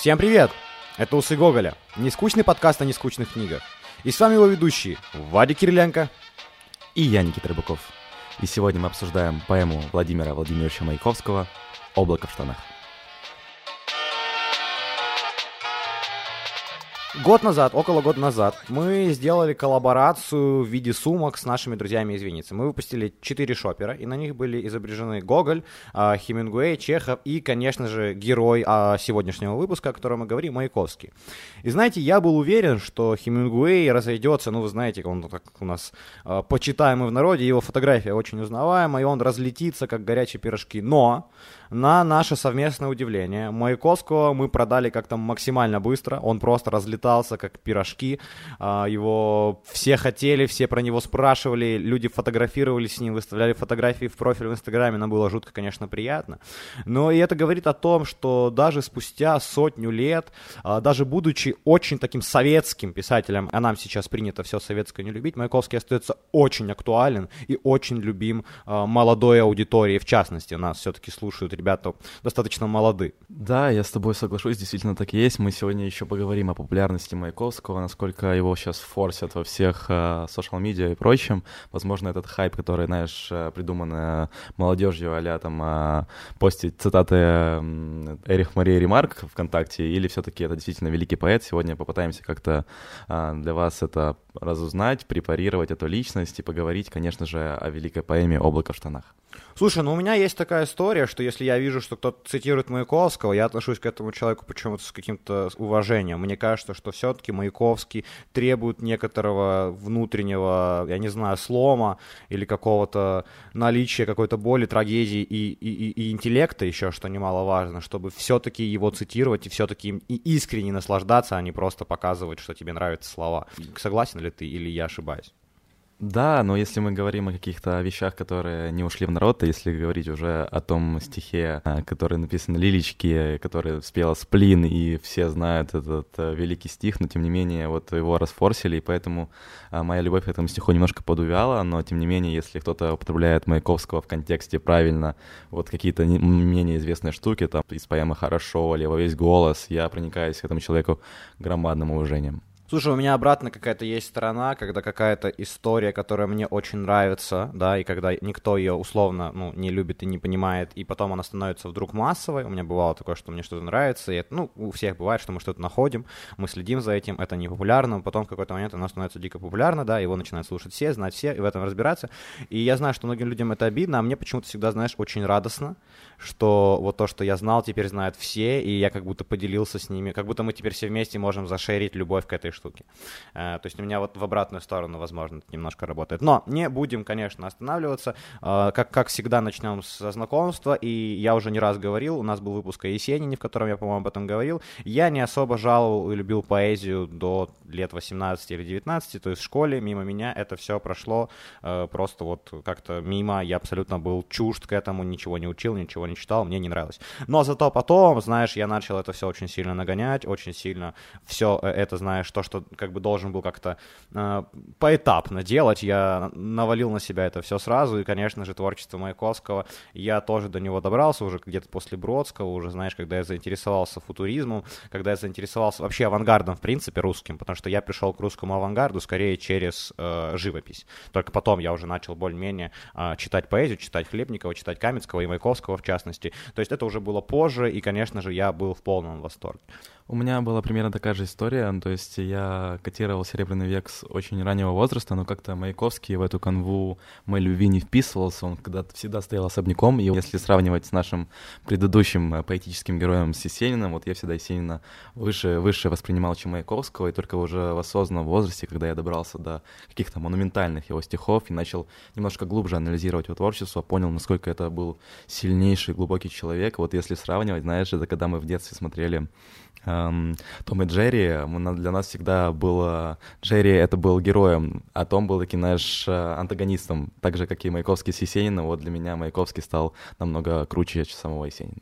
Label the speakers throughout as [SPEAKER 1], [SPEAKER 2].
[SPEAKER 1] Всем привет! Это Усы Гоголя, нескучный подкаст о нескучных книгах. И с вами его ведущие Вадик Кириленко
[SPEAKER 2] и я, Никита Рыбаков. И сегодня мы обсуждаем поэму Владимира Владимировича Маяковского «Облако в штанах».
[SPEAKER 1] Год назад, около года назад, мы сделали коллаборацию в виде сумок с нашими друзьями из Винницы. Мы выпустили четыре шопера, и на них были изображены Гоголь, а, Хемингуэй, Чехов и, конечно же, герой а, сегодняшнего выпуска, о котором мы говорим, Маяковский. И знаете, я был уверен, что Хемингуэй разойдется, ну, вы знаете, он так у нас а, почитаемый в народе, его фотография очень узнаваемая, и он разлетится, как горячие пирожки. Но на наше совместное удивление, Маяковского мы продали как-то максимально быстро, он просто разлетался, как пирожки, а, его все хотели, все про него спрашивали, люди фотографировались с ним, выставляли фотографии в профиль в Инстаграме, нам было жутко, конечно, приятно. Но и это говорит о том, что даже спустя сотню лет, а, даже будучи очень таким советским писателем, а нам сейчас принято все советское не любить, Маяковский остается очень актуален и очень любим а, молодой аудитории, в частности, нас все-таки слушают ребята достаточно молоды.
[SPEAKER 2] Да, я с тобой соглашусь, действительно так и есть. Мы сегодня еще поговорим о популярности Маяковского, насколько его сейчас форсят во всех социал-медиа и прочем. Возможно, этот хайп, который, знаешь, э, придуман э, молодежью, а там э, постить цитаты э, Эрих Мария Ремарк ВКонтакте, или все-таки это действительно великий поэт. Сегодня попытаемся как-то э, для вас это разузнать, препарировать эту личность и поговорить, конечно же, о великой поэме «Облако в штанах».
[SPEAKER 1] Слушай, ну у меня есть такая история, что если я вижу, что кто-то цитирует Маяковского, я отношусь к этому человеку почему-то с каким-то уважением. Мне кажется, что все-таки Маяковский требует некоторого внутреннего, я не знаю, слома или какого-то наличия какой-то боли, трагедии и, и, и интеллекта еще, что немаловажно, чтобы все-таки его цитировать и все-таки им и искренне наслаждаться, а не просто показывать, что тебе нравятся слова. Согласен ли ты или я ошибаюсь?
[SPEAKER 2] Да, но если мы говорим о каких-то вещах, которые не ушли в народ, то если говорить уже о том стихе, а, который написан Лилички, который спела Сплин, и все знают этот э, великий стих, но тем не менее вот его расфорсили, и поэтому а, моя любовь к этому стиху немножко подувяла, но тем не менее, если кто-то употребляет Маяковского в контексте правильно, вот какие-то менее известные штуки, там из поэмы «Хорошо» или «Во весь голос», я проникаюсь к этому человеку громадным уважением.
[SPEAKER 1] Слушай, у меня обратно какая-то есть сторона, когда какая-то история, которая мне очень нравится, да, и когда никто ее условно, ну, не любит и не понимает, и потом она становится вдруг массовой. У меня бывало такое, что мне что-то нравится, и это, ну, у всех бывает, что мы что-то находим, мы следим за этим, это не популярно, потом в какой-то момент оно становится дико популярно, да, его начинают слушать все, знать все, и в этом разбираться. И я знаю, что многим людям это обидно, а мне почему-то всегда, знаешь, очень радостно, что вот то, что я знал, теперь знают все, и я как будто поделился с ними, как будто мы теперь все вместе можем зашерить любовь к этой штуке. Э, то есть у меня вот в обратную сторону, возможно, это немножко работает. Но не будем, конечно, останавливаться. Э, как, как всегда, начнем со знакомства, и я уже не раз говорил, у нас был выпуск о Есенине, в котором я, по-моему, об этом говорил. Я не особо жаловал и любил поэзию до лет 18 или 19, то есть в школе мимо меня это все прошло э, просто вот как-то мимо, я абсолютно был чужд к этому, ничего не учил, ничего не читал, мне не нравилось. Но зато потом, знаешь, я начал это все очень сильно нагонять, очень сильно все это, знаешь, то, что как бы должен был как-то э, поэтапно делать, я навалил на себя это все сразу, и, конечно же, творчество Маяковского, я тоже до него добрался уже где-то после Бродского, уже, знаешь, когда я заинтересовался футуризмом, когда я заинтересовался вообще авангардом, в принципе, русским, потому что я пришел к русскому авангарду скорее через э, живопись. Только потом я уже начал более-менее э, читать поэзию, читать Хлебникова, читать Каменского и Маяковского, в частности. То есть это уже было позже, и, конечно же, я был в полном восторге.
[SPEAKER 2] У меня была примерно такая же история, ну, то есть я котировал «Серебряный век» с очень раннего возраста, но как-то Маяковский в эту канву моей любви не вписывался, он когда-то всегда стоял особняком, и если сравнивать с нашим предыдущим э, поэтическим героем Есениным, вот я всегда Есенина выше, выше воспринимал, чем Маяковского, и только уже в осознанном возрасте, когда я добрался до каких-то монументальных его стихов и начал немножко глубже анализировать его творчество, понял, насколько это был сильнейший, глубокий человек. Вот если сравнивать, знаешь, это когда мы в детстве смотрели Том и Джерри, для нас всегда было... Джерри — это был героем, а Том был таким, знаешь, антагонистом. Так же, как и Маяковский с Есениным, вот для меня Маяковский стал намного круче самого Есенина.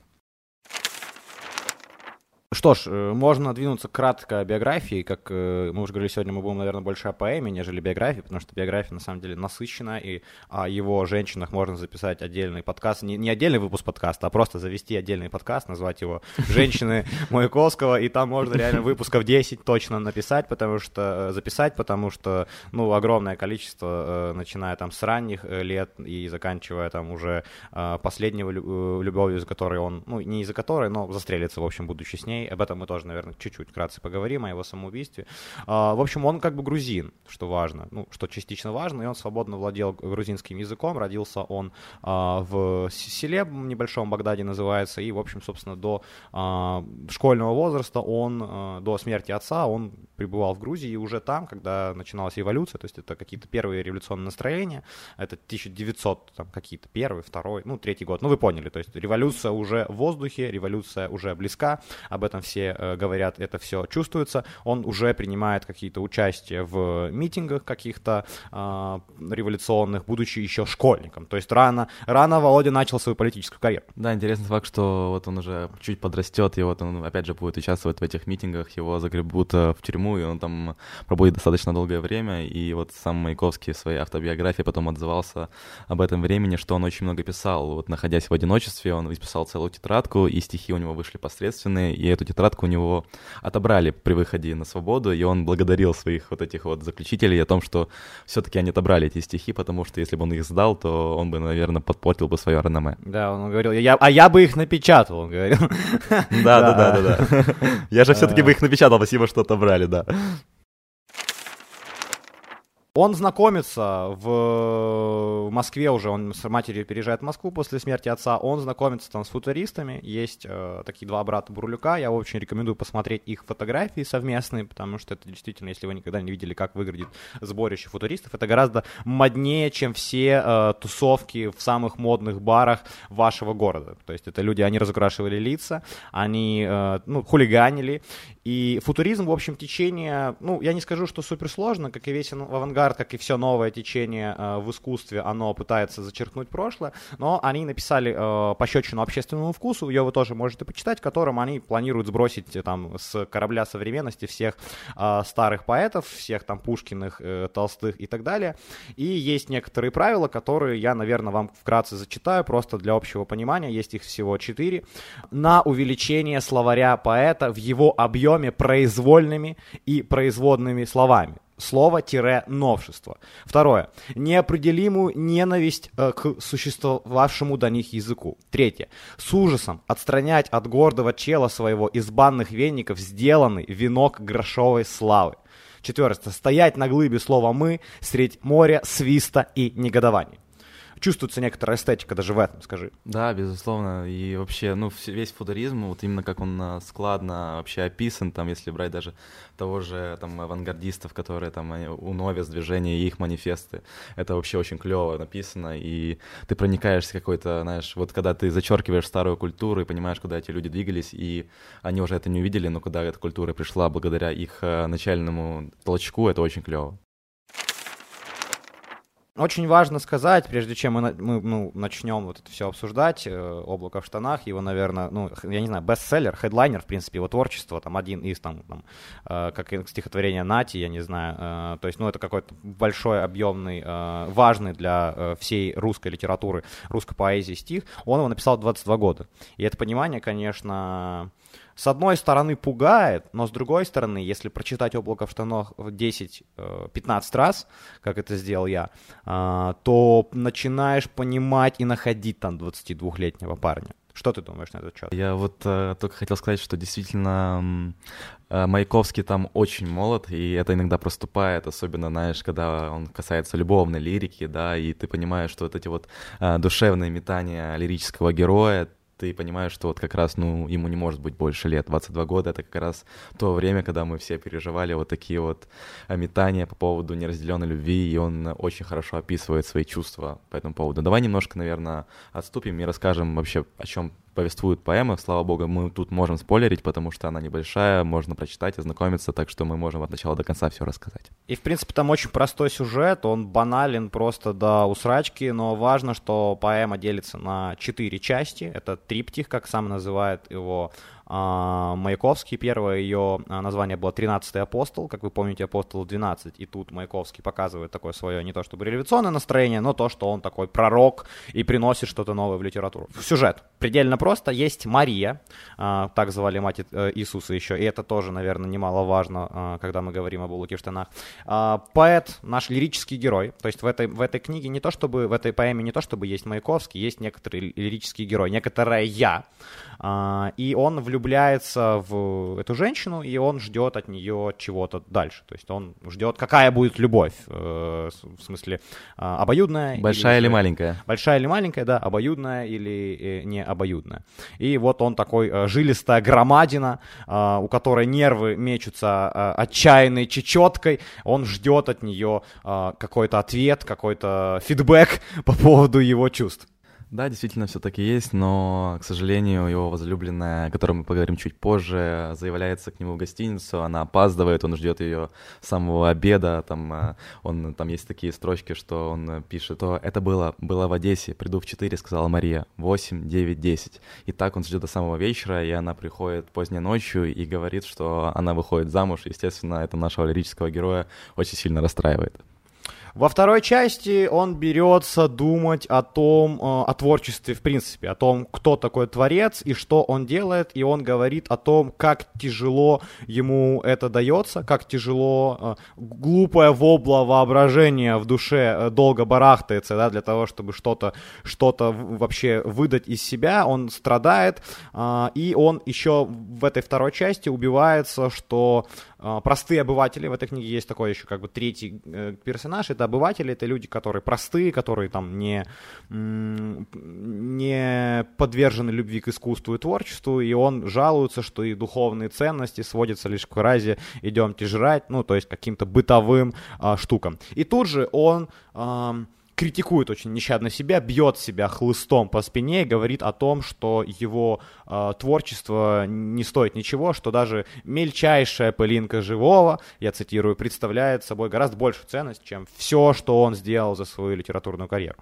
[SPEAKER 1] Что ж, э, можно двинуться кратко о биографии, как э, мы уже говорили сегодня, мы будем, наверное, больше о поэме, нежели биографии, потому что биография на самом деле насыщена, и о его женщинах можно записать отдельный подкаст, не, не отдельный выпуск подкаста, а просто завести отдельный подкаст, назвать его «Женщины Маяковского», и там можно реально выпусков 10 точно написать, потому что, э, записать, потому что, ну, огромное количество, начиная там с ранних лет и заканчивая там уже последнего любовью, за которой он, ну, не из-за которой, но застрелится, в общем, будучи с ней, ней. Об этом мы тоже, наверное, чуть-чуть вкратце поговорим, о его самоубийстве. А, в общем, он как бы грузин, что важно, ну, что частично важно, и он свободно владел грузинским языком. Родился он а, в селе небольшом, Багдаде называется, и, в общем, собственно, до а, школьного возраста он, до смерти отца, он пребывал в Грузии, и уже там, когда начиналась эволюция, то есть это какие-то первые революционные настроения, это 1900, там, какие-то первый, второй, ну, третий год, ну, вы поняли, то есть революция уже в воздухе, революция уже близка, об этом все э, говорят, это все чувствуется. Он уже принимает какие-то участия в митингах каких-то э, революционных, будучи еще школьником. То есть рано, рано Володя начал свою политическую карьеру.
[SPEAKER 2] Да, интересный факт, что вот он уже чуть подрастет, и вот он опять же будет участвовать в этих митингах, его загребут э, в тюрьму, и он там пробудет достаточно долгое время, и вот сам Маяковский в своей автобиографии потом отзывался об этом времени, что он очень много писал. Вот находясь в одиночестве, он исписал целую тетрадку, и стихи у него вышли посредственные, и эту тетрадку у него отобрали при выходе на свободу, и он благодарил своих вот этих вот заключителей о том, что все-таки они отобрали эти стихи, потому что если бы он их сдал, то он бы, наверное, подпортил бы свое реноме.
[SPEAKER 1] Да, он говорил, я, а я бы их напечатал, он говорил.
[SPEAKER 2] Да, да, да, да, да. Я же все-таки бы их напечатал, спасибо, что отобрали, да.
[SPEAKER 1] Он знакомится в Москве уже, он с матерью переезжает в Москву после смерти отца, он знакомится там с футуристами, есть э, такие два брата Бурлюка, я очень рекомендую посмотреть их фотографии совместные, потому что это действительно, если вы никогда не видели, как выглядит сборище футуристов, это гораздо моднее, чем все э, тусовки в самых модных барах вашего города. То есть это люди, они разукрашивали лица, они э, ну, хулиганили, и футуризм, в общем, течение, ну, я не скажу, что суперсложно, как и весь авангард, как и все новое течение э, в искусстве, оно пытается зачеркнуть прошлое, но они написали э, пощечину общественному вкусу, ее вы тоже можете почитать, в котором они планируют сбросить э, там с корабля современности всех э, старых поэтов, всех там Пушкиных, э, Толстых и так далее. И есть некоторые правила, которые я, наверное, вам вкратце зачитаю, просто для общего понимания, есть их всего четыре. На увеличение словаря поэта в его объеме произвольными и производными словами слово-новшество. Второе. Неопределимую ненависть э, к существовавшему до них языку. Третье. С ужасом отстранять от гордого чела своего из банных веников сделанный венок грошовой славы. Четвертое. Стоять на глыбе слова «мы» средь моря, свиста и негодования чувствуется некоторая эстетика даже в этом, скажи.
[SPEAKER 2] Да, безусловно. И вообще, ну, весь футуризм, вот именно как он а, складно вообще описан, там, если брать даже того же там авангардистов, которые там у Новис движения и их манифесты, это вообще очень клево написано, и ты проникаешься какой-то, знаешь, вот когда ты зачеркиваешь старую культуру и понимаешь, куда эти люди двигались, и они уже это не увидели, но когда эта культура пришла благодаря их а, начальному толчку, это очень клево.
[SPEAKER 1] Очень важно сказать, прежде чем мы, мы ну, начнем вот это все обсуждать, э, «Облако в штанах», его, наверное, ну, я не знаю, бестселлер, хедлайнер, в принципе, его творчество, там, один из, там, там э, как стихотворение Нати, я не знаю, э, то есть, ну, это какой-то большой, объемный, важный для всей русской литературы, русской поэзии стих, он его написал 22 года, и это понимание, конечно, с одной стороны пугает, но с другой стороны, если прочитать «Облако в штанах» 10-15 э, раз, как это сделал я, а, то начинаешь понимать и находить там 22-летнего парня. Что ты думаешь на этот счет?
[SPEAKER 2] Я вот э, только хотел сказать, что действительно э, Маяковский там очень молод, и это иногда проступает, особенно, знаешь, когда он касается любовной лирики, да, и ты понимаешь, что вот эти вот э, душевные метания лирического героя, ты понимаешь, что вот как раз, ну, ему не может быть больше лет. 22 года — это как раз то время, когда мы все переживали вот такие вот а, метания по поводу неразделенной любви, и он очень хорошо описывает свои чувства по этому поводу. Давай немножко, наверное, отступим и расскажем вообще, о чем повествует поэма. Слава богу, мы тут можем спойлерить, потому что она небольшая, можно прочитать, ознакомиться, так что мы можем от начала до конца все рассказать.
[SPEAKER 1] И, в принципе, там очень простой сюжет, он банален просто до усрачки, но важно, что поэма делится на четыре части. Это триптих, как сам называет его Маяковский. Первое ее а, название было «Тринадцатый апостол». Как вы помните, апостол 12. И тут Маяковский показывает такое свое не то чтобы революционное настроение, но то, что он такой пророк и приносит что-то новое в литературу. Сюжет предельно просто. Есть Мария, а, так звали мать э, Иисуса еще, и это тоже, наверное, немаловажно, когда мы говорим об Улуке в штанах. Поэт, наш лирический герой. То есть в этой, в этой книге не то чтобы, в этой поэме не то чтобы есть Маяковский, есть некоторый лирический герой, некоторое «я». И он влюбляется влюбляется в эту женщину, и он ждет от нее чего-то дальше. То есть он ждет, какая будет любовь, э, в смысле, э, обоюдная.
[SPEAKER 2] Большая или, или маленькая?
[SPEAKER 1] Большая или маленькая, да, обоюдная или э, не обоюдная. И вот он такой э, жилистая громадина, э, у которой нервы мечутся э, отчаянной чечеткой. Он ждет от нее э, какой-то ответ, какой-то фидбэк по поводу его чувств.
[SPEAKER 2] Да, действительно, все таки есть, но, к сожалению, его возлюбленная, о которой мы поговорим чуть позже, заявляется к нему в гостиницу, она опаздывает, он ждет ее с самого обеда, там, э, он, там есть такие строчки, что он пишет, то это было, было в Одессе, приду в 4, сказала Мария, 8, 9, 10. И так он ждет до самого вечера, и она приходит поздней ночью и говорит, что она выходит замуж, естественно, это нашего лирического героя очень сильно расстраивает.
[SPEAKER 1] Во второй части он берется думать о том, э, о творчестве в принципе, о том, кто такой творец и что он делает, и он говорит о том, как тяжело ему это дается, как тяжело э, глупое вобла воображение в душе э, долго барахтается, да, для того, чтобы что-то что вообще выдать из себя, он страдает, и он еще в этой второй части убивается, что простые обыватели, в этой книге есть такой еще как бы третий персонаж, это обыватели, это люди, которые простые, которые там не, не подвержены любви к искусству и творчеству, и он жалуется, что и духовные ценности сводятся лишь к фразе «идемте жрать», ну, то есть каким-то бытовым а, штукам. И тут же он... А, критикует очень нещадно себя, бьет себя хлыстом по спине и говорит о том, что его э, творчество не стоит ничего, что даже мельчайшая пылинка живого, я цитирую, представляет собой гораздо большую ценность, чем все, что он сделал за свою литературную карьеру.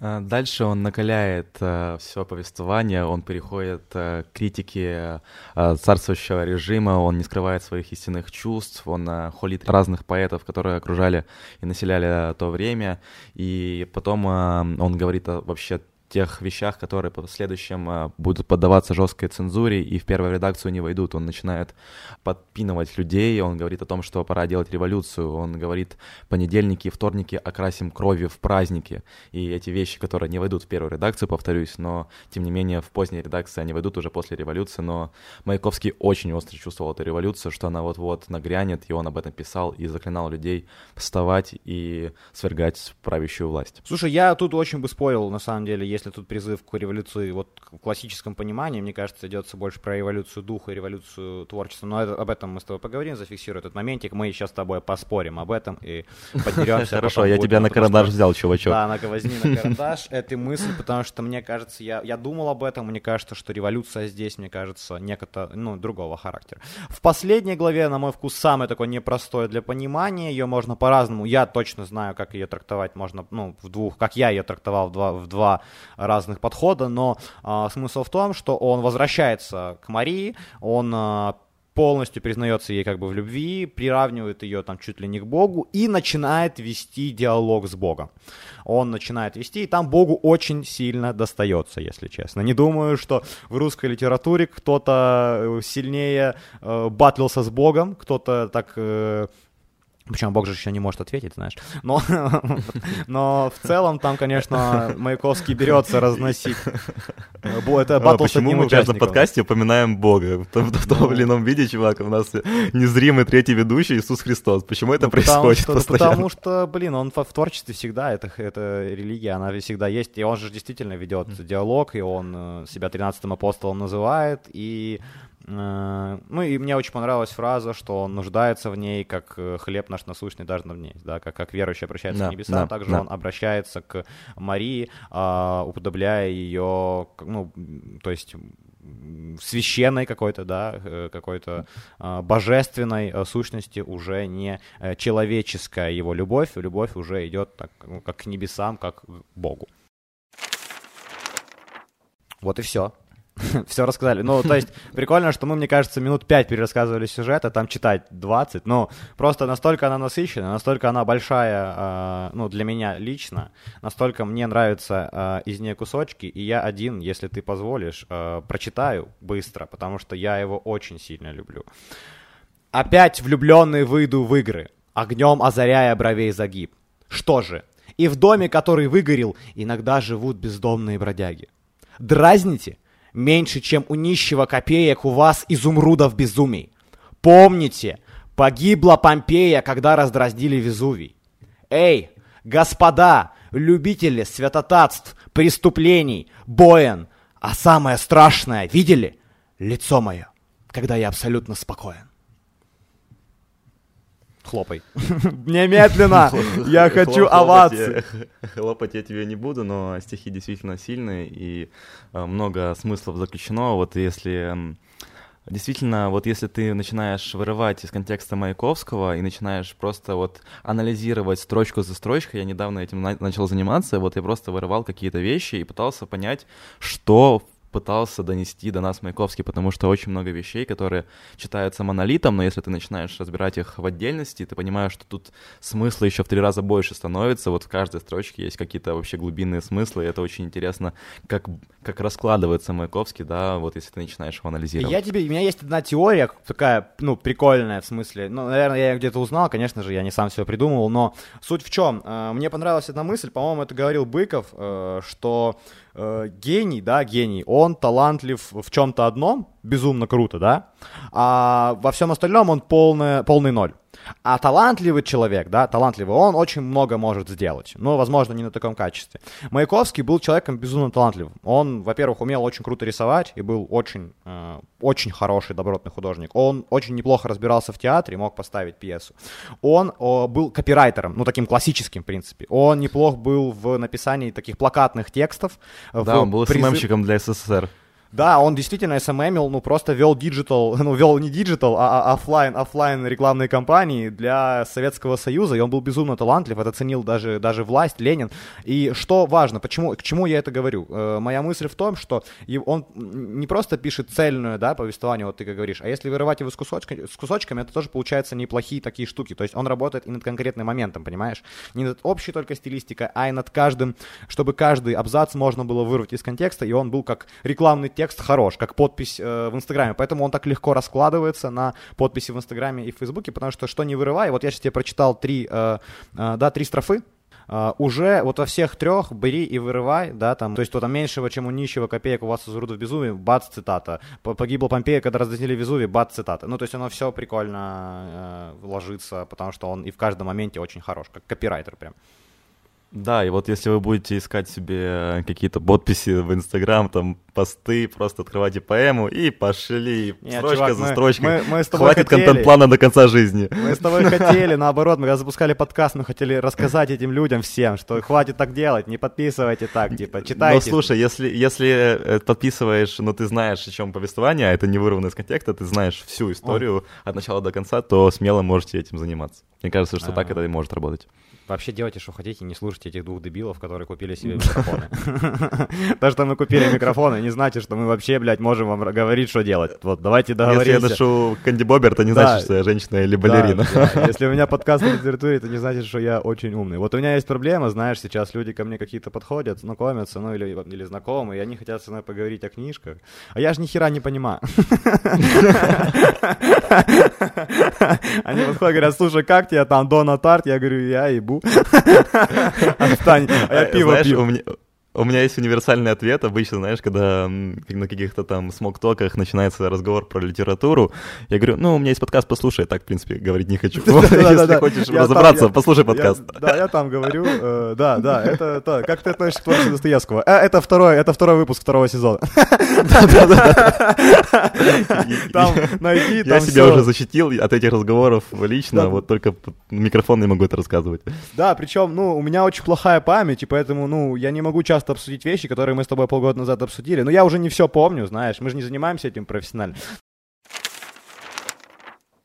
[SPEAKER 2] Э, дальше он накаляет э, все повествование, он переходит э, к критике э, царствующего режима, он не скрывает своих истинных чувств, он э, холит разных поэтов, которые окружали и населяли то время, и потом он говорит вообще тех вещах, которые в последующем а, будут поддаваться жесткой цензуре и в первую редакцию не войдут. Он начинает подпинывать людей, он говорит о том, что пора делать революцию, он говорит понедельники и вторники окрасим кровью в праздники. И эти вещи, которые не войдут в первую редакцию, повторюсь, но тем не менее в поздней редакции они войдут уже после революции, но Маяковский очень остро чувствовал эту революцию, что она вот-вот нагрянет, и он об этом писал и заклинал людей вставать и свергать правящую власть.
[SPEAKER 1] Слушай, я тут очень бы спорил, на самом деле, если тут призыв к революции, вот в классическом понимании, мне кажется, идется больше про революцию духа и революцию творчества, но это, об этом мы с тобой поговорим, зафиксируем этот моментик, мы сейчас с тобой поспорим об этом и подеремся.
[SPEAKER 2] Хорошо, я тебя на карандаш взял, чувачок.
[SPEAKER 1] Да, на возьми на карандаш эту мысль, потому что мне кажется, я, я думал об этом, мне кажется, что революция здесь, мне кажется, некото, ну, другого характера. В последней главе, на мой вкус, самое такое непростое для понимания, ее можно по-разному, я точно знаю, как ее трактовать можно, ну, в двух, как я ее трактовал в два, в два разных подхода, но а, смысл в том, что он возвращается к Марии, он а, полностью признается ей как бы в любви, приравнивает ее там чуть ли не к Богу и начинает вести диалог с Богом. Он начинает вести, и там Богу очень сильно достается, если честно. Не думаю, что в русской литературе кто-то э, сильнее э, батлился с Богом, кто-то так э, причем Бог же еще не может ответить, знаешь. Но, но в целом там, конечно, Маяковский берется разносить.
[SPEAKER 2] Это батл а Почему мы в каждом подкасте упоминаем Бога? В том, в том или ином виде, чувак, у нас незримый третий ведущий Иисус Христос. Почему это ну, происходит
[SPEAKER 1] потому что, постоянно? Потому что, блин, он в, творчестве всегда, это, это религия, она всегда есть. И он же действительно ведет диалог, и он э, себя тринадцатым апостолом называет, и ну и мне очень понравилась фраза, что он нуждается в ней, как э, хлеб наш насущный даже в ней, да, как, как верующий обращается да, к небесам, да, также да. он обращается к Марии, а, уподобляя ее, ну, то есть священной какой-то, да, э, какой-то а, божественной сущности, уже не человеческая его любовь, любовь уже идет так, ну, как к небесам, как к Богу. Вот и все. все рассказали. Ну, то есть, прикольно, что мы, мне кажется, минут пять перерассказывали сюжет, а там читать 20. Ну, просто настолько она насыщенная, настолько она большая, э, ну, для меня лично, настолько мне нравятся э, из нее кусочки, и я один, если ты позволишь, э, прочитаю быстро, потому что я его очень сильно люблю. Опять влюбленный выйду в игры, огнем озаряя бровей загиб. Что же, и в доме, который выгорел, иногда живут бездомные бродяги. Дразните? Меньше, чем у нищего копеек у вас изумрудов безумий. Помните, погибла Помпея, когда раздраздили Везувий. Эй, господа, любители святотатств, преступлений, боен, а самое страшное, видели? Лицо мое, когда я абсолютно спокоен. Хлопай. Немедленно! Я хочу овации.
[SPEAKER 2] Хлопать я тебе не буду, но стихи действительно сильные, и э, много смыслов заключено. Вот если Действительно, вот если ты начинаешь вырывать из контекста Маяковского и начинаешь просто вот анализировать строчку за строчкой, я недавно этим на- начал заниматься, вот я просто вырывал какие-то вещи и пытался понять, что пытался донести до нас Маяковский, потому что очень много вещей, которые читаются монолитом, но если ты начинаешь разбирать их в отдельности, ты понимаешь, что тут смысла еще в три раза больше становится, вот в каждой строчке есть какие-то вообще глубинные смыслы, и это очень интересно, как, как раскладывается Маяковский, да, вот если ты начинаешь его анализировать.
[SPEAKER 1] Я тебе, у меня есть одна теория, такая, ну, прикольная в смысле, ну, наверное, я где-то узнал, конечно же, я не сам все придумывал, но суть в чем? Э, мне понравилась одна мысль, по-моему, это говорил Быков, э, что э, гений, да, гений, он талантлив в чем-то одном, безумно круто, да, а во всем остальном он полный, полный ноль. А талантливый человек, да, талантливый, он очень много может сделать. Но, возможно, не на таком качестве. Маяковский был человеком безумно талантливым. Он, во-первых, умел очень круто рисовать и был очень, э, очень хороший, добротный художник. Он очень неплохо разбирался в театре, мог поставить пьесу. Он о, был копирайтером, ну, таким классическим, в принципе. Он неплох был в написании таких плакатных текстов.
[SPEAKER 2] Да, он был призыв... СММщиком для СССР.
[SPEAKER 1] Да, он действительно SMM, ну просто вел digital, ну вел не digital, а офлайн, офлайн рекламные кампании для Советского Союза, и он был безумно талантлив, это ценил даже, даже власть, Ленин. И что важно, почему, к чему я это говорю? Э, моя мысль в том, что он не просто пишет цельную, да, повествование, вот ты как говоришь, а если вырывать его с, кусочками, с кусочками, это тоже получается неплохие такие штуки, то есть он работает и над конкретным моментом, понимаешь? Не над общей только стилистикой, а и над каждым, чтобы каждый абзац можно было вырвать из контекста, и он был как рекламный текст текст хорош, как подпись э, в Инстаграме. Поэтому он так легко раскладывается на подписи в Инстаграме и в Фейсбуке, потому что что не вырывай, вот я сейчас тебе прочитал три, э, э, да, три строфы, Uh, уже вот во всех трех бери и вырывай, да, там, то есть то там меньшего, чем у нищего копеек у вас изуродов безумие, бац, цитата. Погибла Помпея, когда раздозили Везувий, бац, цитата. Ну, то есть оно все прикольно э, ложится, потому что он и в каждом моменте очень хорош, как копирайтер прям.
[SPEAKER 2] Да, и вот если вы будете искать себе какие-то подписи в Инстаграм, там посты, просто открывайте поэму и пошли, Нет, строчка чувак, за строчкой. Мы, мы с тобой Хватит контент-плана до конца жизни.
[SPEAKER 1] Мы с тобой хотели, наоборот, мы когда запускали подкаст, мы хотели рассказать этим людям всем, что хватит так делать, не подписывайте так, типа, читайте.
[SPEAKER 2] Ну, слушай, если, если э, подписываешь, но ты знаешь, о чем повествование, а это не вырвано из контекста, ты знаешь всю историю О. от начала до конца, то смело можете этим заниматься. Мне кажется, что А-а-а. так это и может работать.
[SPEAKER 1] Вообще делайте, что хотите, не слушайте этих двух дебилов, которые купили себе микрофоны. То, что мы купили микрофоны, не значит, что мы вообще, блядь, можем вам говорить, что делать. Вот, давайте договоримся.
[SPEAKER 2] Если я ношу Канди Бобер, это не значит, что я женщина или балерина.
[SPEAKER 1] Если у меня подкаст в литературе, это не значит, что я очень умный. Вот у меня есть проблема, знаешь, сейчас люди ко мне какие-то подходят, знакомятся, ну или, или знакомые, и они хотят со мной поговорить о книжках. А я же ни хера не понимаю. Они подходят, говорят, слушай, как тебе там Дона Тарт? Я говорю, я ебу.
[SPEAKER 2] Отстань, а я пиво пью. У меня есть универсальный ответ. Обычно, знаешь, когда на каких-то там смок-токах начинается разговор про литературу, я говорю, ну, у меня есть подкаст, послушай. Так, в принципе, говорить не хочу. Если хочешь разобраться, послушай подкаст.
[SPEAKER 1] Да, я там говорю. Э, да, да, это как ты относишься к творчеству Достоевского? Э, это второй, это второй выпуск второго сезона.
[SPEAKER 2] Там найти, Я себя уже защитил от этих разговоров лично, вот только микрофон не могу это рассказывать.
[SPEAKER 1] Да, причем, ну, у меня очень плохая память, и поэтому, ну, я не могу часто просто обсудить вещи, которые мы с тобой полгода назад обсудили. Но я уже не все помню, знаешь, мы же не занимаемся этим профессионально.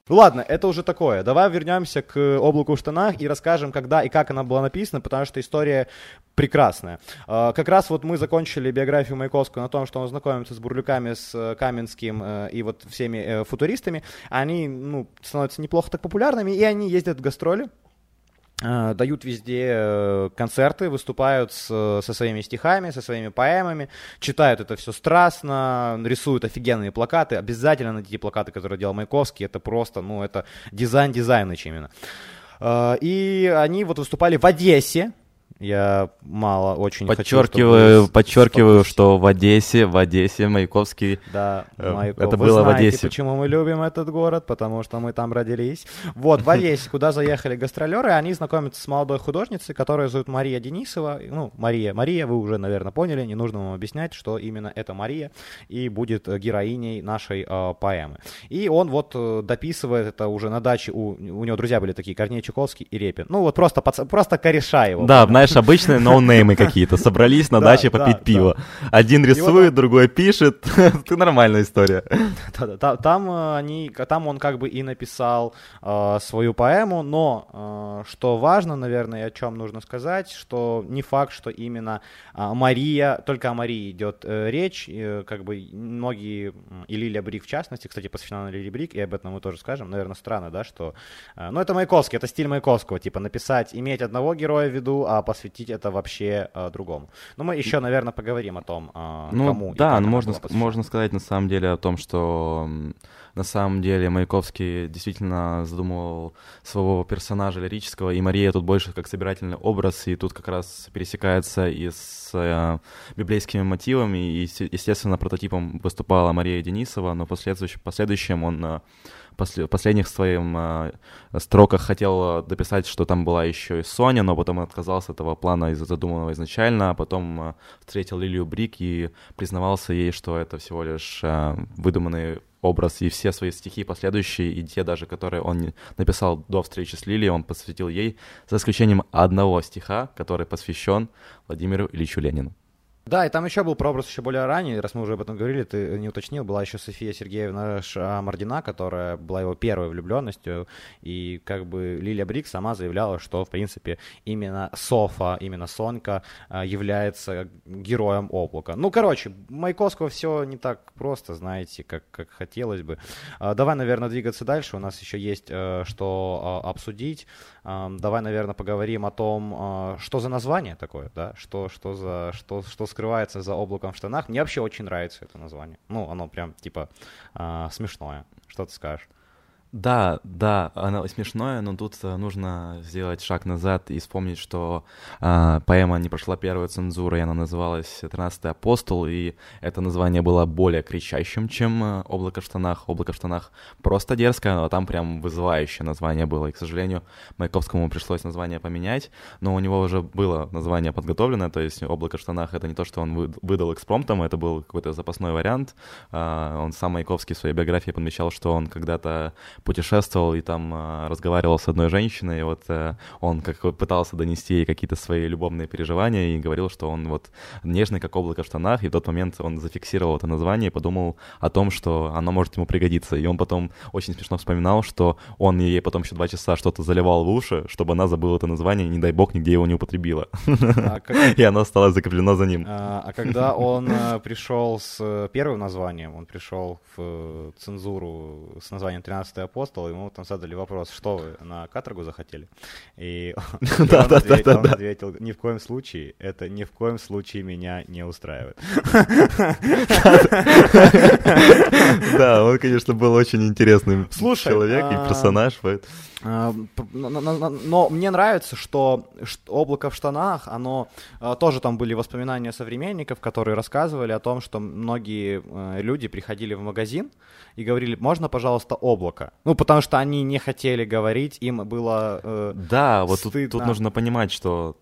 [SPEAKER 1] Ну ладно, это уже такое. Давай вернемся к облаку в штанах и расскажем, когда и как она была написана, потому что история прекрасная. А, как раз вот мы закончили биографию Маяковского на том, что он знакомится с Бурлюками, с э, Каменским э, и вот всеми э, футуристами. Они ну, становятся неплохо так популярными, и они ездят в гастроли дают везде э, концерты, выступают с, со своими стихами, со своими поэмами, читают это все страстно, рисуют офигенные плакаты. Обязательно найти плакаты, которые делал Маяковский. Это просто, ну, это дизайн дизайна именно. Э, и они вот выступали в Одессе, я мало очень
[SPEAKER 2] подчеркиваю, хочу, подчеркиваю, что в Одессе, в Одессе Маяковский.
[SPEAKER 1] Да,
[SPEAKER 2] э, Маяков. это Вы было знаете, в Одессе.
[SPEAKER 1] Почему мы любим этот город? Потому что мы там родились. Вот в Одессе, куда заехали гастролеры, они знакомятся с молодой художницей, которая зовут Мария Денисова. Ну, Мария, Мария, вы уже, наверное, поняли, не нужно вам объяснять, что именно это Мария и будет героиней нашей э, поэмы. И он вот э, дописывает это уже на даче у у него друзья были такие Корней Чуковский и Репин. Ну вот просто просто кореша его.
[SPEAKER 2] Да, знаешь, знаешь, обычные ноунеймы какие-то, собрались на даче попить пиво. Один рисует, другой пишет, ты нормальная история.
[SPEAKER 1] Там э, они, там он как бы и написал э, свою поэму, но э, что важно, наверное, о чем нужно сказать, что не факт, что именно Мария, только о Марии идет речь, как бы многие, и Лилия Брик в частности, кстати, посвящена на Лилии Брик, и об этом мы тоже скажем, наверное, странно, да, что, ну, это Маяковский, это стиль Маяковского, типа написать, иметь одного героя в виду, а посвятить это вообще э, другому. Но мы еще, наверное, поговорим о том, э,
[SPEAKER 2] ну,
[SPEAKER 1] кому.
[SPEAKER 2] Да, ну можно, можно сказать на самом деле о том, что на самом деле Маяковский действительно задумывал своего персонажа лирического, и Мария тут больше как собирательный образ, и тут как раз пересекается и с э, библейскими мотивами, и, естественно, прототипом выступала Мария Денисова, но в последующем, последующем он э, после, последних своих э, строках хотел дописать, что там была еще и Соня, но потом отказался от этого плана из-за задуманного изначально, а потом э, встретил Лилию Брик и признавался ей, что это всего лишь э, выдуманный образ, и все свои стихи последующие, и те даже, которые он написал до встречи с Лилией, он посвятил ей, за исключением одного стиха, который посвящен Владимиру Ильичу Ленину.
[SPEAKER 1] Да, и там еще был прообраз еще более ранний, раз мы уже об этом говорили, ты не уточнил, была еще София Сергеевна Мардина, которая была его первой влюбленностью, и как бы Лилия Брик сама заявляла, что, в принципе, именно Софа, именно Сонька а, является героем облака. Ну, короче, Маяковского все не так просто, знаете, как, как хотелось бы. А, давай, наверное, двигаться дальше, у нас еще есть э, что а, обсудить. Давай, наверное, поговорим о том, что за название такое, да, что, что за, что, что скрывается за облаком в штанах. Мне вообще очень нравится это название. Ну, оно прям, типа, э, смешное. Что ты скажешь?
[SPEAKER 2] Да, да, оно смешное, но тут э, нужно сделать шаг назад и вспомнить, что э, поэма не прошла первую цензуру, и она называлась «Тринадцатый апостол», и это название было более кричащим, чем э, «Облако в штанах». «Облако в штанах» просто дерзкое, но там прям вызывающее название было, и, к сожалению, Маяковскому пришлось название поменять, но у него уже было название подготовленное, то есть «Облако в штанах» — это не то, что он выдал экспромтом, это был какой-то запасной вариант. Э, он сам Маяковский в своей биографии подмечал, что он когда-то путешествовал и там э, разговаривал с одной женщиной, и вот э, он как пытался донести ей какие-то свои любовные переживания и говорил, что он вот нежный, как облако в штанах, и в тот момент он зафиксировал это название и подумал о том, что оно может ему пригодиться. И он потом очень смешно вспоминал, что он ей потом еще два часа что-то заливал в уши, чтобы она забыла это название, и, не дай бог, нигде его не употребила. А и оно осталось закреплено за ним.
[SPEAKER 1] А, а когда он э, пришел с первым названием, он пришел в цензуру с названием «13 апостол, ему там задали вопрос, что вы на каторгу захотели? И он ответил, ни в коем случае, это ни в коем случае меня не устраивает.
[SPEAKER 2] Да, он, конечно, был очень интересным человек и а, персонаж.
[SPEAKER 1] А, но мне нравится, что облако в штанах, оно а, тоже там были воспоминания современников, которые рассказывали о том, что многие э, люди приходили в магазин и говорили, можно, пожалуйста, облако. Ну, потому что они не хотели говорить, им было э,
[SPEAKER 2] Да, вот тут, тут нужно понимать, что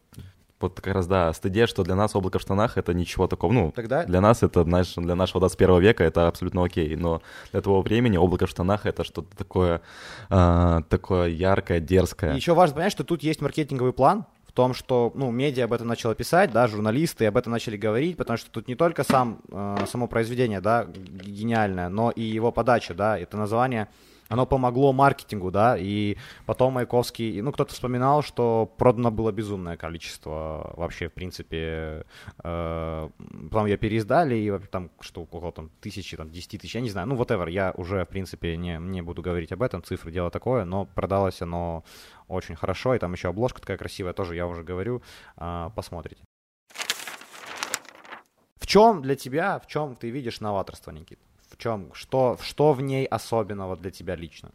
[SPEAKER 2] вот как раз, да, стыде, что для нас облако в штанах — это ничего такого. Ну, Тогда... для нас это, знаешь, для нашего 21 века это абсолютно окей, но для того времени облако в штанах — это что-то такое, э, такое яркое, дерзкое.
[SPEAKER 1] И еще важно понять, что тут есть маркетинговый план, том, что, ну, медиа об этом начало писать, да, журналисты об этом начали говорить, потому что тут не только сам, э, само произведение, да, гениальное, но и его подача, да, это название оно помогло маркетингу, да, и потом Маяковский, ну, кто-то вспоминал, что продано было безумное количество вообще, в принципе, э, потом ее переиздали, и там, что около там тысячи, там, десяти тысяч, я не знаю, ну, whatever, я уже, в принципе, не, не буду говорить об этом, цифры дело такое, но продалось оно очень хорошо, и там еще обложка такая красивая, тоже я уже говорю, э, посмотрите. В чем для тебя, в чем ты видишь новаторство, Никит? В чем, что, что в ней особенного для тебя лично?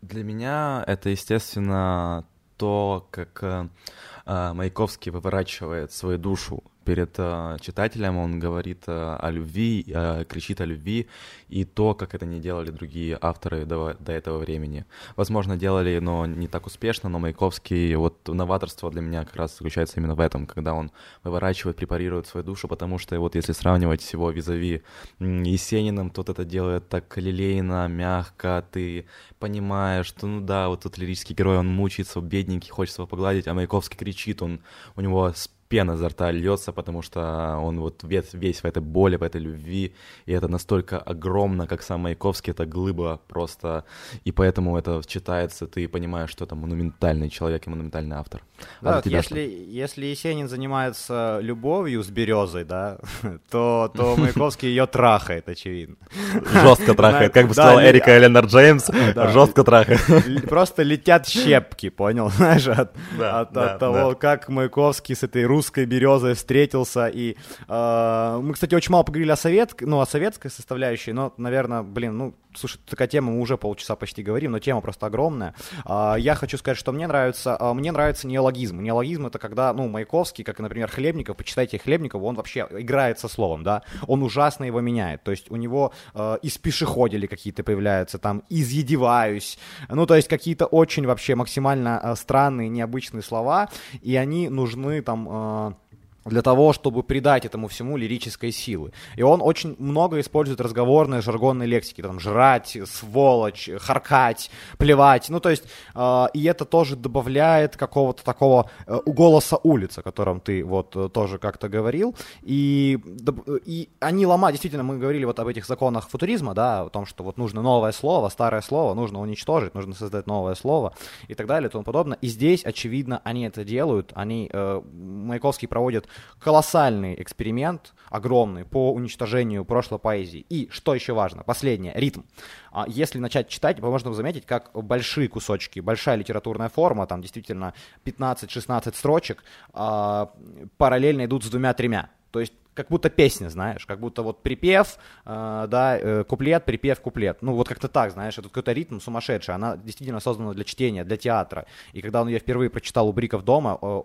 [SPEAKER 2] Для меня это, естественно, то, как э, э Маяковский выворачивает свою душу перед э, читателем, он говорит э, о любви, э, кричит о любви, и то, как это не делали другие авторы до, до этого времени. Возможно, делали, но не так успешно, но Маяковский, вот новаторство для меня как раз заключается именно в этом, когда он выворачивает, препарирует свою душу, потому что вот если сравнивать всего визави Есениным, тот это делает так лилейно, мягко, ты понимаешь, что, ну да, вот тот лирический герой, он мучается, бедненький, хочется его погладить, а Маяковский кричит, он, у него пена изо рта льется, потому что он вот весь, весь в этой боли, в этой любви, и это настолько огромно, как сам Маяковский, это глыба просто, и поэтому это читается, ты понимаешь, что это монументальный человек и монументальный автор.
[SPEAKER 1] Да, а вот если, если Есенин занимается любовью с березой, да, то, то Маяковский ее трахает, очевидно.
[SPEAKER 2] Жестко трахает, как бы сказал Эрика Эленор Джеймс, жестко трахает.
[SPEAKER 1] Просто летят щепки, понял, знаешь, от того, как Маяковский с этой русской русской березой встретился. И э, мы, кстати, очень мало поговорили о, совет, ну, о советской составляющей, но, наверное, блин, ну, слушай, такая тема, мы уже полчаса почти говорим, но тема просто огромная. Э, я хочу сказать, что мне нравится, э, мне нравится неологизм. Неологизм это когда, ну, Маяковский, как, например, Хлебников, почитайте Хлебникова, он вообще играет со словом, да, он ужасно его меняет. То есть у него э, из пешеходили какие-то появляются, там, изъедеваюсь, ну, то есть какие-то очень вообще максимально э, странные, необычные слова, и они нужны там э, для того, чтобы придать этому всему лирической силы. И он очень много использует разговорной, жаргонной лексики, там, жрать, сволочь, харкать, плевать, ну, то есть, э, и это тоже добавляет какого-то такого э, голоса улицы, о котором ты вот э, тоже как-то говорил, и, и они ломают, действительно, мы говорили вот об этих законах футуризма, да, о том, что вот нужно новое слово, старое слово нужно уничтожить, нужно создать новое слово и так далее и тому подобное, и здесь, очевидно, они это делают, они, э, Маяковский проводит колоссальный эксперимент, огромный, по уничтожению прошлой поэзии. И, что еще важно, последнее, ритм. А, если начать читать, можно заметить, как большие кусочки, большая литературная форма, там действительно 15-16 строчек, а, параллельно идут с двумя-тремя. То есть как будто песня, знаешь, как будто вот припев, э, да, э, куплет, припев, куплет. Ну, вот как-то так, знаешь, это какой-то ритм сумасшедший. Она действительно создана для чтения, для театра. И когда он ее впервые прочитал у Бриков дома, э,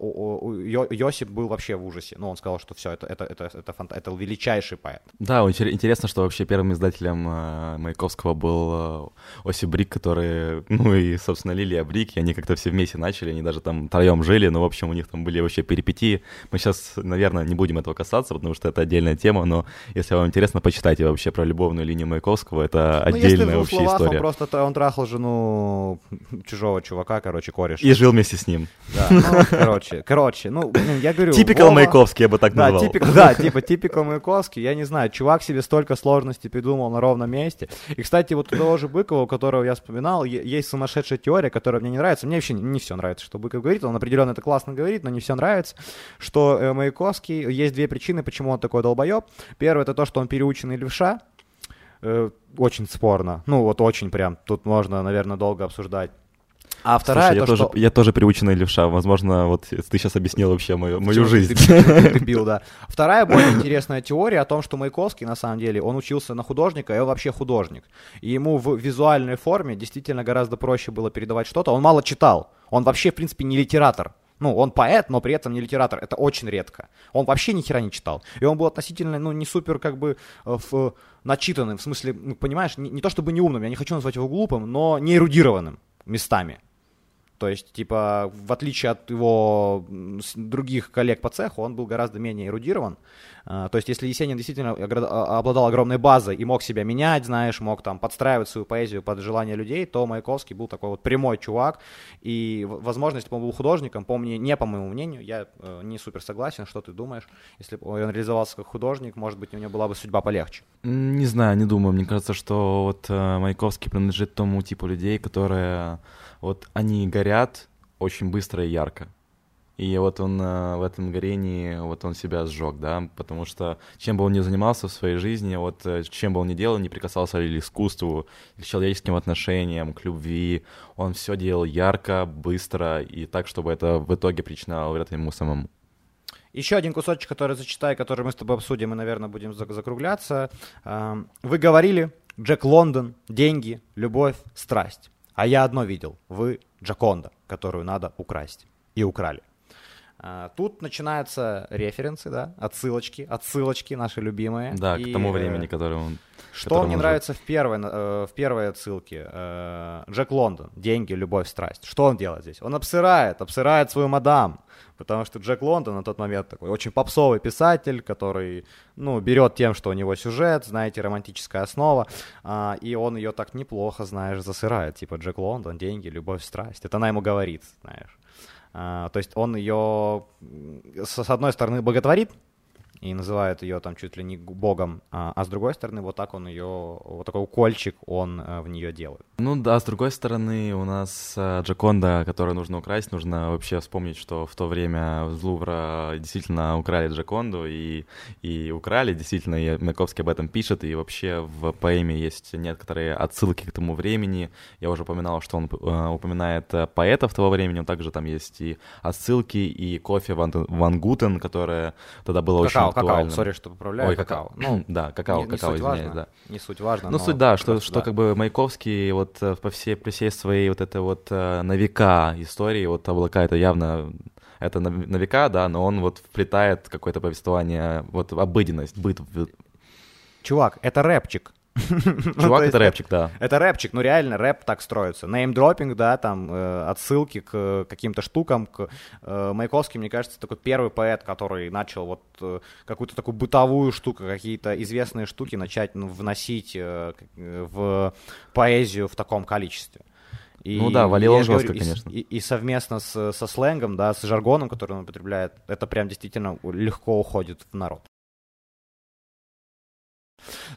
[SPEAKER 1] Йосип был вообще в ужасе. Ну, он сказал, что все, это, это, это, это, фант... это величайший поэт.
[SPEAKER 2] Да, интересно, что вообще первым издателем э, Маяковского был э, Осип Брик, который, ну и, собственно, Лилия Брик, и они как-то все вместе начали, они даже там втроем жили, но, в общем, у них там были вообще перипетии. Мы сейчас, наверное, не будем этого касаться, потому что это отдельная тема, но если вам интересно, почитайте вообще про любовную линию Маяковского, это ну, отдельная вообще словах, история.
[SPEAKER 1] Он просто он трахал жену чужого чувака, короче, кореш.
[SPEAKER 2] И жил вместе с ним.
[SPEAKER 1] Да, ну, короче, короче, ну, я говорю...
[SPEAKER 2] Типикал Маяковский, я бы так
[SPEAKER 1] да,
[SPEAKER 2] назвал.
[SPEAKER 1] Типик, да, типа типикал Маяковский, я не знаю, чувак себе столько сложностей придумал на ровном месте. И, кстати, вот у того же Быкова, у которого я вспоминал, есть сумасшедшая теория, которая мне не нравится. Мне вообще не, не все нравится, что Быков говорит, он определенно это классно говорит, но не все нравится, что э, Маяковский, есть две причины, почему он такой долбоеб. Первое это то, что он переученный левша, э, очень спорно. Ну, вот очень прям. Тут можно, наверное, долго обсуждать. А вторая
[SPEAKER 2] Слушай, я,
[SPEAKER 1] то,
[SPEAKER 2] тоже,
[SPEAKER 1] что...
[SPEAKER 2] я тоже приученный левша. Возможно, вот ты сейчас объяснил вообще мою, мою жизнь.
[SPEAKER 1] Ты, бил, да. Вторая более интересная теория о том, что Маяковский, на самом деле, он учился на художника, и он вообще художник. И ему в визуальной форме действительно гораздо проще было передавать что-то. Он мало читал. Он вообще, в принципе, не литератор. Ну, он поэт, но при этом не литератор. Это очень редко. Он вообще ни хера не читал. И он был относительно, ну, не супер, как бы, э, в, начитанным. В смысле, ну, понимаешь, не, не то чтобы не умным, я не хочу назвать его глупым, но не эрудированным местами. То есть, типа, в отличие от его других коллег по цеху, он был гораздо менее эрудирован. А, то есть, если Есенин действительно а, обладал огромной базой и мог себя менять, знаешь, мог там подстраивать свою поэзию под желание людей, то Маяковский был такой вот прямой чувак. И, возможно, если бы он был художником, по мне, не по моему мнению, я э, не супер согласен, что ты думаешь, если бы он реализовался как художник, может быть, у него была бы судьба полегче.
[SPEAKER 2] Не знаю, не думаю. Мне кажется, что вот э, Маяковский принадлежит тому типу людей, которые вот они горят очень быстро и ярко. И вот он э, в этом горении, вот он себя сжег, да, потому что чем бы он ни занимался в своей жизни, вот э, чем бы он ни делал, не прикасался ли к искусству, к человеческим отношениям, к любви, он все делал ярко, быстро и так, чтобы это в итоге причиняло вред ему самому.
[SPEAKER 1] Еще один кусочек, который зачитаю, который мы с тобой обсудим и, наверное, будем закругляться. Эм, вы говорили, Джек Лондон, деньги, любовь, страсть. А я одно видел. Вы Джаконда, которую надо украсть. И украли. А, тут начинаются референсы, да, отсылочки, отсылочки наши любимые.
[SPEAKER 2] Да, и, к тому времени, которое он...
[SPEAKER 1] Что мне нравится в первой, э, в первой отсылке? Э, Джек Лондон, деньги, любовь, страсть. Что он делает здесь? Он обсырает, обсырает свою мадам, потому что Джек Лондон на тот момент такой очень попсовый писатель, который, ну, берет тем, что у него сюжет, знаете, романтическая основа, а, и он ее так неплохо, знаешь, засырает, типа Джек Лондон, деньги, любовь, страсть. Это она ему говорит, знаешь. А, то есть он ее, с одной стороны, боготворит, и называют ее там чуть ли не богом, а, а с другой стороны вот так он ее, вот такой укольчик он а, в нее делает.
[SPEAKER 2] Ну да, с другой стороны у нас а, Джаконда, которую нужно украсть, нужно вообще вспомнить, что в то время в Лувра действительно украли Джаконду и, и украли, действительно, и Маяковский об этом пишет, и вообще в поэме есть некоторые отсылки к тому времени. Я уже упоминал, что он э, упоминает поэтов того времени, но также там есть и отсылки, и кофе Ван, Ван Гутен, которое тогда было очень
[SPEAKER 1] какао, сори, что поправляю,
[SPEAKER 2] Ой, какао. Ну, да, какао,
[SPEAKER 1] не,
[SPEAKER 2] какао,
[SPEAKER 1] не
[SPEAKER 2] извиняюсь,
[SPEAKER 1] важно,
[SPEAKER 2] да.
[SPEAKER 1] Не суть важно,
[SPEAKER 2] Ну, суть, да, что, что да. как бы Маяковский вот э, по всей, при всей своей вот этой вот э, на века истории, вот облака это явно это на, на века, да, но он вот вплетает какое-то повествование, вот обыденность, быт.
[SPEAKER 1] Чувак, это рэпчик.
[SPEAKER 2] Ну, Чувак, это рэпчик, да.
[SPEAKER 1] Это рэпчик, ну реально рэп так строится. Неймдропинг, да, там э, отсылки к каким-то штукам. К, э, Маяковский, мне кажется, такой первый поэт, который начал вот э, какую-то такую бытовую штуку, какие-то известные штуки начать ну, вносить в поэзию в таком количестве.
[SPEAKER 2] И, ну да, валил он жестко, говорю, конечно.
[SPEAKER 1] И, и совместно с, со сленгом, да, с жаргоном, который он употребляет, это прям действительно легко уходит в народ.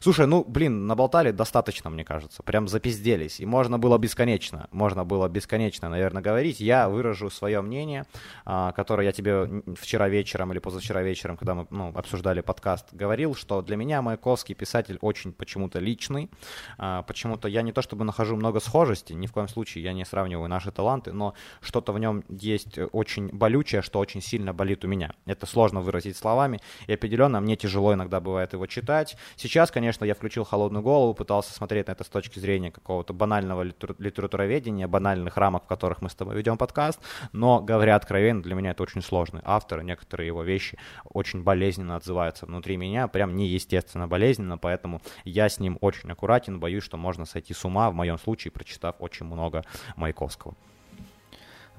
[SPEAKER 1] Слушай, ну, блин, наболтали достаточно, мне кажется. Прям запизделись. И можно было бесконечно, можно было бесконечно, наверное, говорить. Я выражу свое мнение, а, которое я тебе вчера вечером или позавчера вечером, когда мы ну, обсуждали подкаст, говорил, что для меня Маяковский писатель очень почему-то личный. А, почему-то я не то чтобы нахожу много схожести, ни в коем случае я не сравниваю наши таланты, но что-то в нем есть очень болючее, что очень сильно болит у меня. Это сложно выразить словами, и определенно мне тяжело иногда бывает его читать. Сейчас конечно, я включил холодную голову, пытался смотреть на это с точки зрения какого-то банального литературоведения, банальных рамок, в которых мы с тобой ведем подкаст, но, говоря откровенно, для меня это очень сложный автор, некоторые его вещи очень болезненно отзываются внутри меня, прям неестественно болезненно, поэтому я с ним очень аккуратен, боюсь, что можно сойти с ума, в моем случае, прочитав очень много Маяковского.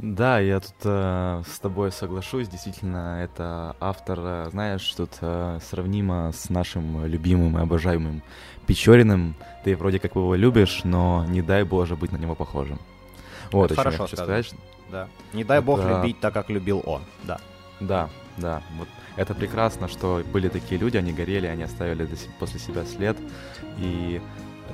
[SPEAKER 2] Да, я тут э, с тобой соглашусь. Действительно, это автор, э, знаешь, тут э, сравнимо с нашим любимым и обожаемым Печориным. Ты вроде как его любишь, но не дай Боже быть на него похожим.
[SPEAKER 1] Вот, это хорошо сказать. Да. Не дай это... Бог любить так, как любил он. Да.
[SPEAKER 2] Да, да. Вот это прекрасно, что были такие люди, они горели, они оставили после себя след. И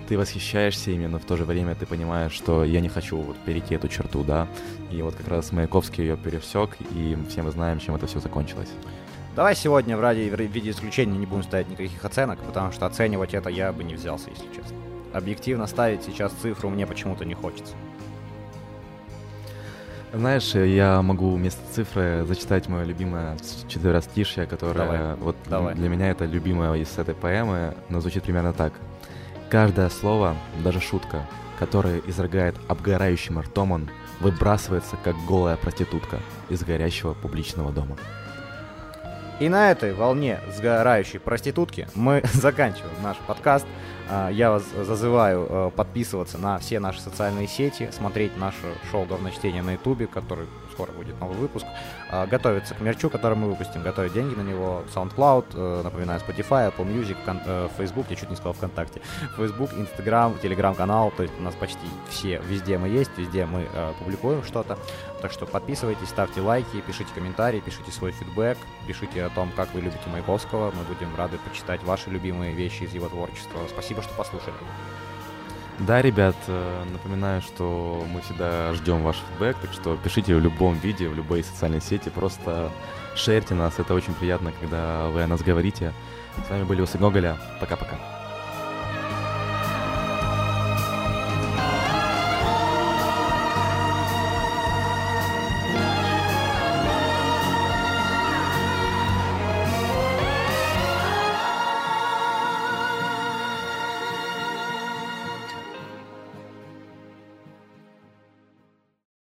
[SPEAKER 2] ты восхищаешься ими, но в то же время ты понимаешь, что я не хочу вот перейти эту черту, да. И вот как раз Маяковский ее пересек, и все мы знаем, чем это все закончилось.
[SPEAKER 1] Давай сегодня в, ради, в виде исключения не будем ставить никаких оценок, потому что оценивать это я бы не взялся, если честно. Объективно ставить сейчас цифру мне почему-то не хочется.
[SPEAKER 2] Знаешь, я могу вместо цифры зачитать мое любимое четверостишье, которое
[SPEAKER 1] Давай.
[SPEAKER 2] вот
[SPEAKER 1] Давай.
[SPEAKER 2] для меня это любимое из этой поэмы, но звучит примерно так. Каждое слово, даже шутка, которое изрыгает обгорающим ртом он, выбрасывается, как голая проститутка из горящего публичного дома.
[SPEAKER 1] И на этой волне сгорающей проститутки мы заканчиваем наш подкаст. А, я вас зазываю э, подписываться на все наши социальные сети, смотреть наше шоу «Говно чтение» на ютубе, который скоро будет новый выпуск, а, готовиться к мерчу, который мы выпустим, готовить деньги на него, SoundCloud, э, напоминаю, Spotify, Apple Music, э, Facebook, я чуть не сказал ВКонтакте, Facebook, Instagram, Telegram-канал, то есть у нас почти все, везде мы есть, везде мы публикуем что-то, так что подписывайтесь, ставьте лайки, пишите комментарии, пишите свой фидбэк, пишите о том, как вы любите Маяковского, мы будем рады почитать ваши любимые вещи из его творчества. Спасибо, что послушали.
[SPEAKER 2] Да, ребят, э, напоминаю, что мы всегда ждем ваш фидбэк, так что пишите в любом видео, в любой социальной сети, просто шерьте нас, это очень приятно, когда вы о нас говорите. С вами были Усы Гоголя, пока-пока.